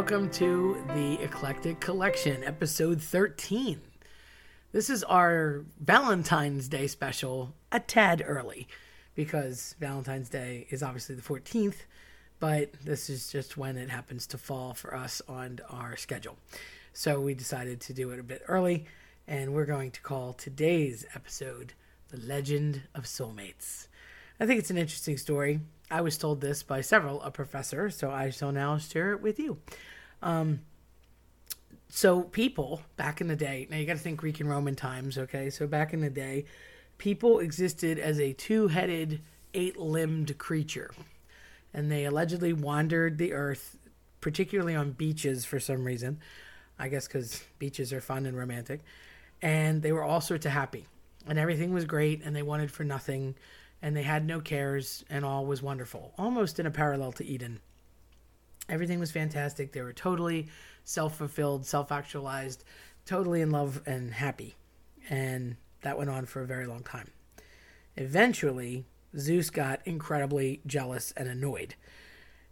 welcome to the Eclectic Collection, episode 13. This is our Valentine's Day special, a tad early, because Valentine's Day is obviously the 14th, but this is just when it happens to fall for us on our schedule. So we decided to do it a bit early, and we're going to call today's episode The Legend of Soulmates. I think it's an interesting story. I was told this by several a professor, so I shall now share it with you. Um, so people back in the day, now you got to think Greek and Roman times, okay? So back in the day, people existed as a two-headed, eight-limbed creature, and they allegedly wandered the earth, particularly on beaches for some reason. I guess because beaches are fun and romantic, and they were all sorts of happy, and everything was great, and they wanted for nothing and they had no cares, and all was wonderful, almost in a parallel to Eden. Everything was fantastic. They were totally self fulfilled, self actualized, totally in love and happy. And that went on for a very long time. Eventually, Zeus got incredibly jealous and annoyed.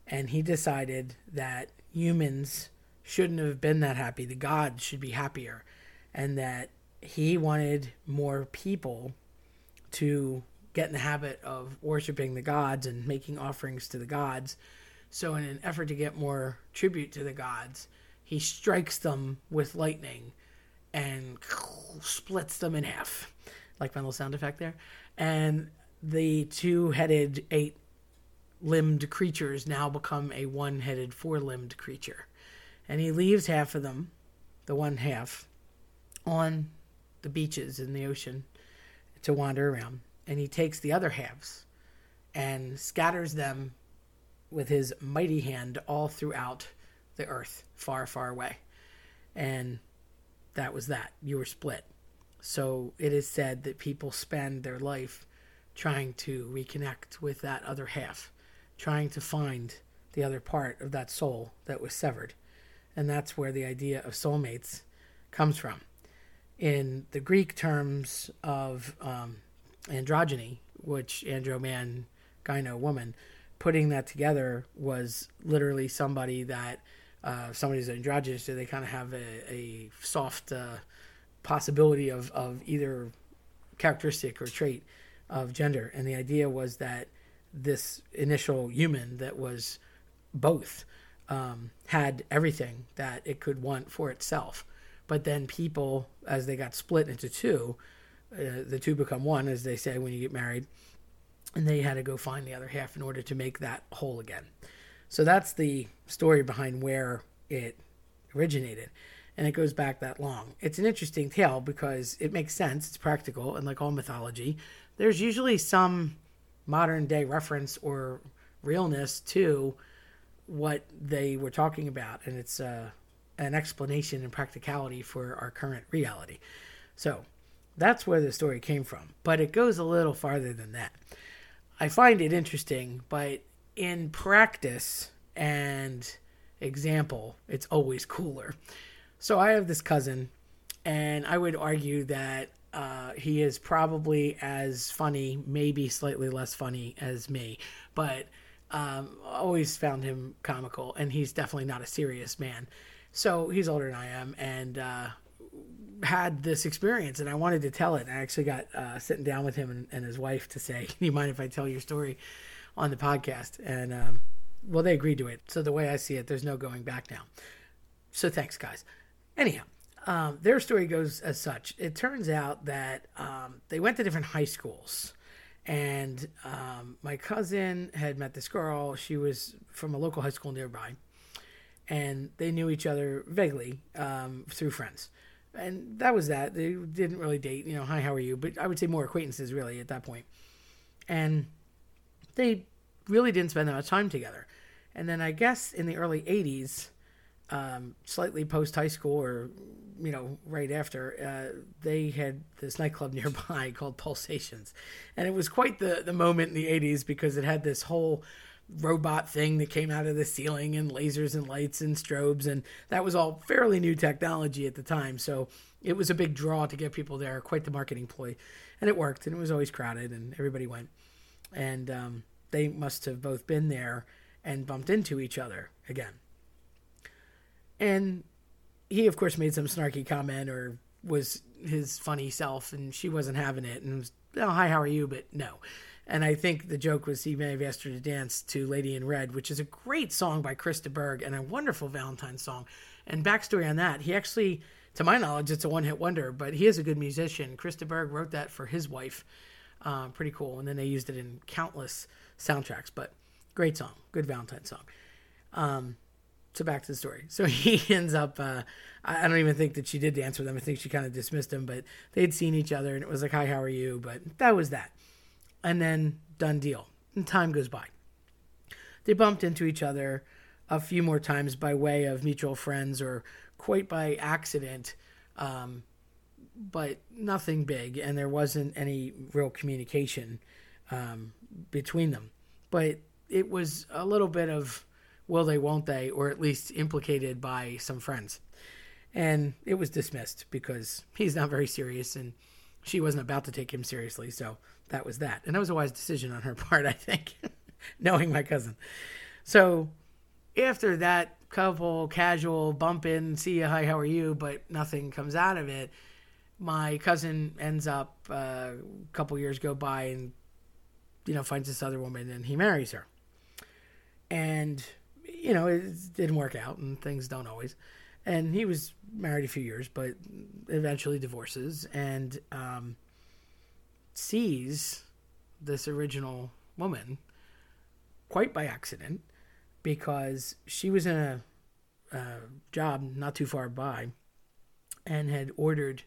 And he decided that humans shouldn't have been that happy. The gods should be happier. And that he wanted more people to get in the habit of worshiping the gods and making offerings to the gods. So, in an effort to get more tribute to the gods, he strikes them with lightning and splits them in half, like my little sound effect there. And the two headed, eight limbed creatures now become a one headed, four limbed creature. And he leaves half of them, the one half, on the beaches in the ocean to wander around and he takes the other halves and scatters them with his mighty hand all throughout the earth, far, far away. And that was that. You were split. So it is said that people spend their life trying to reconnect with that other half, trying to find the other part of that soul that was severed. And that's where the idea of soulmates comes from. In the Greek terms of um, androgyny, which andro man, gyno woman, putting that together was literally somebody that uh, somebody's androgynous, so they kind of have a, a soft uh, possibility of, of either characteristic or trait of gender. And the idea was that this initial human that was both um, had everything that it could want for itself. But then people, as they got split into two, uh, the two become one, as they say when you get married, and they had to go find the other half in order to make that whole again. So that's the story behind where it originated, and it goes back that long. It's an interesting tale because it makes sense, it's practical, and like all mythology, there's usually some modern day reference or realness to what they were talking about, and it's uh, an explanation and practicality for our current reality. So that's where the story came from. But it goes a little farther than that. I find it interesting, but in practice and example, it's always cooler. So I have this cousin, and I would argue that uh, he is probably as funny, maybe slightly less funny as me, but um, always found him comical, and he's definitely not a serious man. So he's older than I am, and uh, had this experience and I wanted to tell it. I actually got uh, sitting down with him and, and, his wife to say, "Do you mind if I tell your story on the podcast?" And um, well, they agreed to it. So the way I see it, there's no going back now. So thanks, guys. Anyhow, um, their story goes as such. It turns out that um, they went to different high schools. And um, my cousin had met this girl. She was from a local high school nearby. And they knew each other vaguely um, through friends and that was that. They didn't really date, you know, hi, how are you? But I would say more acquaintances really at that point. And they really didn't spend that much time together. And then I guess in the early 80s, um, slightly post high school or, you know, right after, uh, they had this nightclub nearby called Pulsations. And it was quite the, the moment in the 80s because it had this whole robot thing that came out of the ceiling and lasers and lights and strobes and that was all fairly new technology at the time so it was a big draw to get people there quite the marketing ploy and it worked and it was always crowded and everybody went and um, they must have both been there and bumped into each other again And he, of course, made some snarky comment or was his funny self, and she wasn't having it and was, oh, hi, how are you? But no. And I think the joke was he may have asked her to dance to Lady in Red, which is a great song by Chris de Burgh and a wonderful Valentine's song. And backstory on that, he actually, to my knowledge, it's a one hit wonder, but he is a good musician. Chris de Burgh wrote that for his wife. Uh, pretty cool. And then they used it in countless soundtracks, but great song, good Valentine's song. Um, so back to the story. So he ends up. Uh, I don't even think that she did dance with him. I think she kind of dismissed him. But they'd seen each other, and it was like, "Hi, how are you?" But that was that. And then done deal. And time goes by. They bumped into each other a few more times by way of mutual friends or quite by accident, um, but nothing big. And there wasn't any real communication um, between them. But it was a little bit of will they, won't they, or at least implicated by some friends. And it was dismissed because he's not very serious and she wasn't about to take him seriously. So that was that. And that was a wise decision on her part, I think, knowing my cousin. So after that couple casual bump in, see you, hi, how are you, but nothing comes out of it, my cousin ends up uh, a couple years go by and, you know, finds this other woman and he marries her. And you know, it didn't work out, and things don't always. And he was married a few years, but eventually divorces and um, sees this original woman quite by accident because she was in a, a job not too far by and had ordered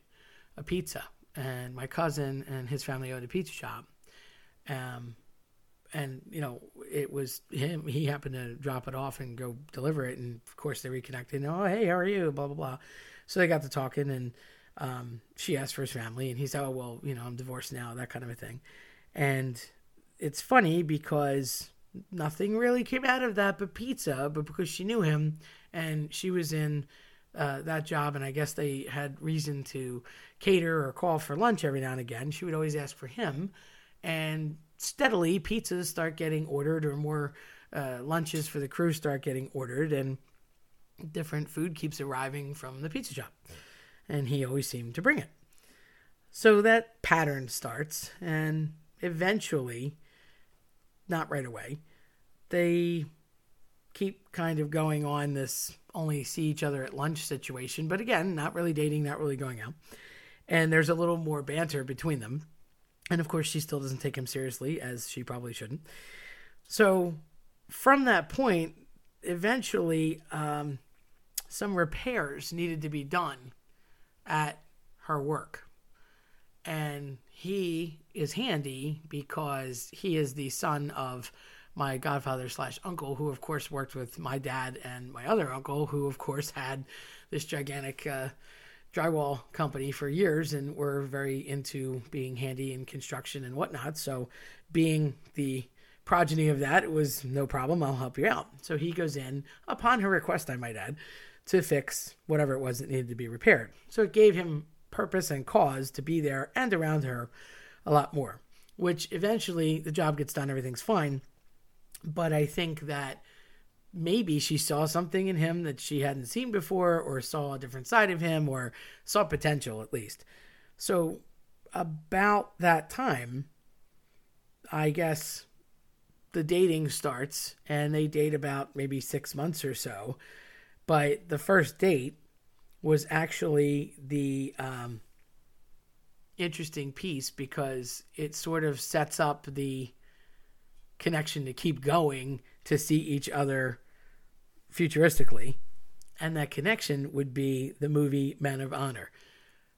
a pizza. And my cousin and his family owned a pizza shop. Um, and you know it was him he happened to drop it off and go deliver it and of course they reconnected and oh hey how are you? Blah blah blah. So they got to talking and um, she asked for his family and he said oh well you know i'm divorced now that kind of a thing. And it's funny because nothing really came out of that but pizza but because she knew him and she was in uh, that job and i guess they had reason to cater or call for lunch every now and again. She would always ask for him and steadily pizzas start getting ordered or more uh, lunches for the crew start getting ordered and different food keeps arriving from the pizza shop. And he always seemed to bring it. So that pattern starts and eventually not right away they keep kind of going on this only see each other at lunch situation but again not really dating not really going out. And there's a little more banter between them and of course, she still doesn't take him seriously, as she probably shouldn't. So, from that point, eventually, um, some repairs needed to be done at her work. And he is handy because he is the son of my godfather slash uncle, who of course worked with my dad and my other uncle, who of course had this gigantic uh, drywall company for years and were very into being handy in construction and whatnot. So, being the progeny of that, it was no problem. I'll help you out. So he goes in, upon her request, I might add, to fix whatever it was that needed to be repaired. So it gave him purpose and cause to be there and around her a lot more, which eventually the job gets done, everything's fine. But I think that maybe she saw something in him that she hadn't seen before or saw a different side of him or saw potential at least. So about that time, I guess the dating starts and they date about maybe 6 months or so. But the first date was actually the um, interesting piece because it sort of sets up the connection to keep going to see each other futuristically. And that connection would be the movie Men of Honor,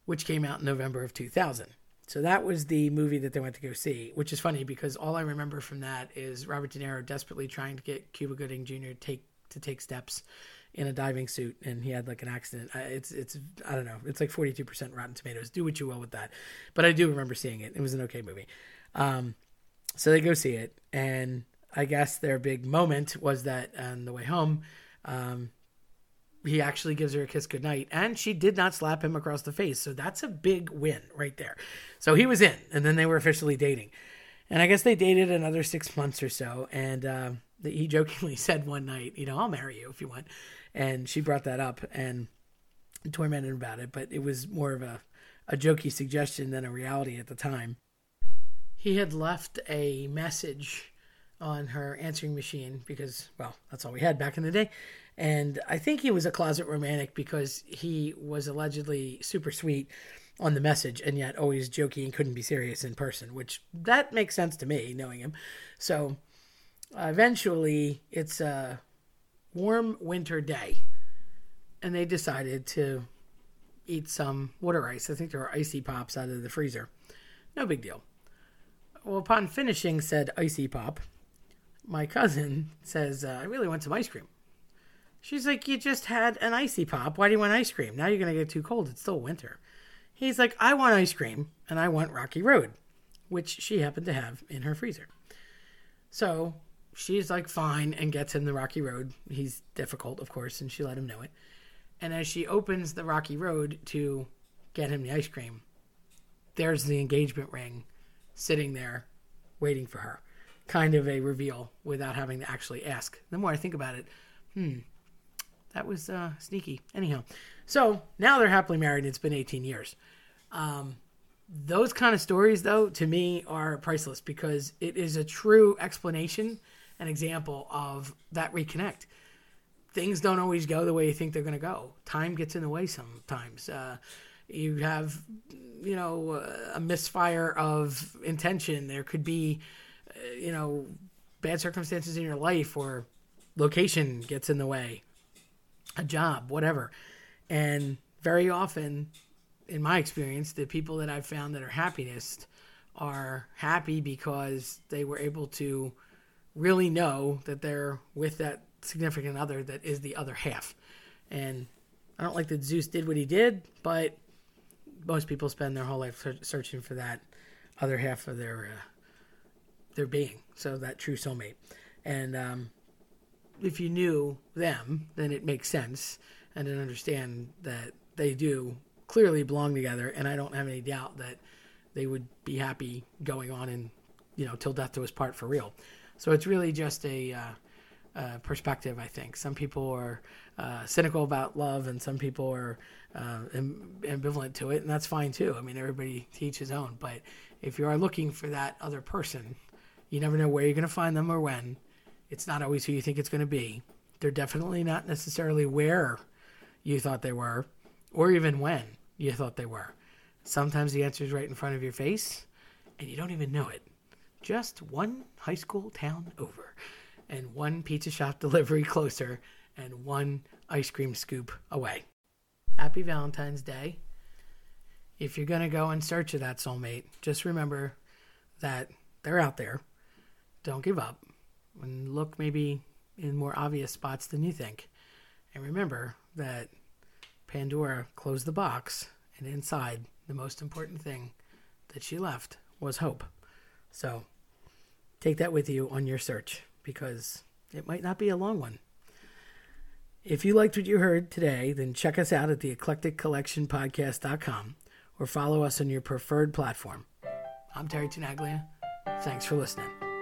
which came out in November of 2000. So that was the movie that they went to go see, which is funny because all I remember from that is Robert De Niro desperately trying to get Cuba Gooding Jr. to take to take steps in a diving suit, and he had like an accident. It's it's I don't know. It's like forty two percent Rotten Tomatoes. Do what you will with that, but I do remember seeing it. It was an okay movie. Um, so they go see it, and I guess their big moment was that on the way home, um, he actually gives her a kiss goodnight, and she did not slap him across the face. So that's a big win right there. So he was in, and then they were officially dating. And I guess they dated another six months or so. And uh, he jokingly said one night, you know, I'll marry you if you want. And she brought that up and tormented about it, but it was more of a, a jokey suggestion than a reality at the time. He had left a message on her answering machine because, well, that's all we had back in the day. And I think he was a closet romantic because he was allegedly super sweet on the message and yet always jokey and couldn't be serious in person, which that makes sense to me knowing him. So uh, eventually it's a warm winter day and they decided to eat some water ice. I think there were icy pops out of the freezer. No big deal. Well, upon finishing said icy pop, my cousin says, uh, I really want some ice cream. She's like, You just had an icy pop. Why do you want ice cream? Now you're going to get too cold. It's still winter. He's like, I want ice cream and I want Rocky Road, which she happened to have in her freezer. So she's like, Fine, and gets him the Rocky Road. He's difficult, of course, and she let him know it. And as she opens the Rocky Road to get him the ice cream, there's the engagement ring sitting there waiting for her. Kind of a reveal without having to actually ask. The more I think about it, hmm, that was uh, sneaky. Anyhow, so now they're happily married. And it's been 18 years. Um, those kind of stories, though, to me are priceless because it is a true explanation and example of that reconnect. Things don't always go the way you think they're going to go. Time gets in the way sometimes. Uh, you have, you know, a misfire of intention. There could be, you know, bad circumstances in your life or location gets in the way a job, whatever. And very often, in my experience, the people that I've found that are happiest are happy because they were able to really know that they're with that significant other that is the other half. And I don't like that Zeus did what he did, but most people spend their whole life searching for that other half of their uh, their being, so that true soulmate. And um, if you knew them, then it makes sense and then understand that they do clearly belong together. And I don't have any doubt that they would be happy going on and you know till death do us part for real. So it's really just a, uh, perspective. I think some people are uh, cynical about love, and some people are uh, ambivalent to it, and that's fine too. I mean, everybody teach his own. But if you are looking for that other person, you never know where you're going to find them or when. It's not always who you think it's going to be. They're definitely not necessarily where you thought they were, or even when you thought they were. Sometimes the answer is right in front of your face, and you don't even know it. Just one high school town over, and one pizza shop delivery closer, and one ice cream scoop away. Happy Valentine's Day. If you're going to go in search of that soulmate, just remember that they're out there. Don't give up and look maybe in more obvious spots than you think. And remember that Pandora closed the box, and inside, the most important thing that she left was hope. So take that with you on your search because it might not be a long one. If you liked what you heard today, then check us out at the eclecticcollectionpodcast.com or follow us on your preferred platform. I'm Terry Tenaglia. Thanks for listening.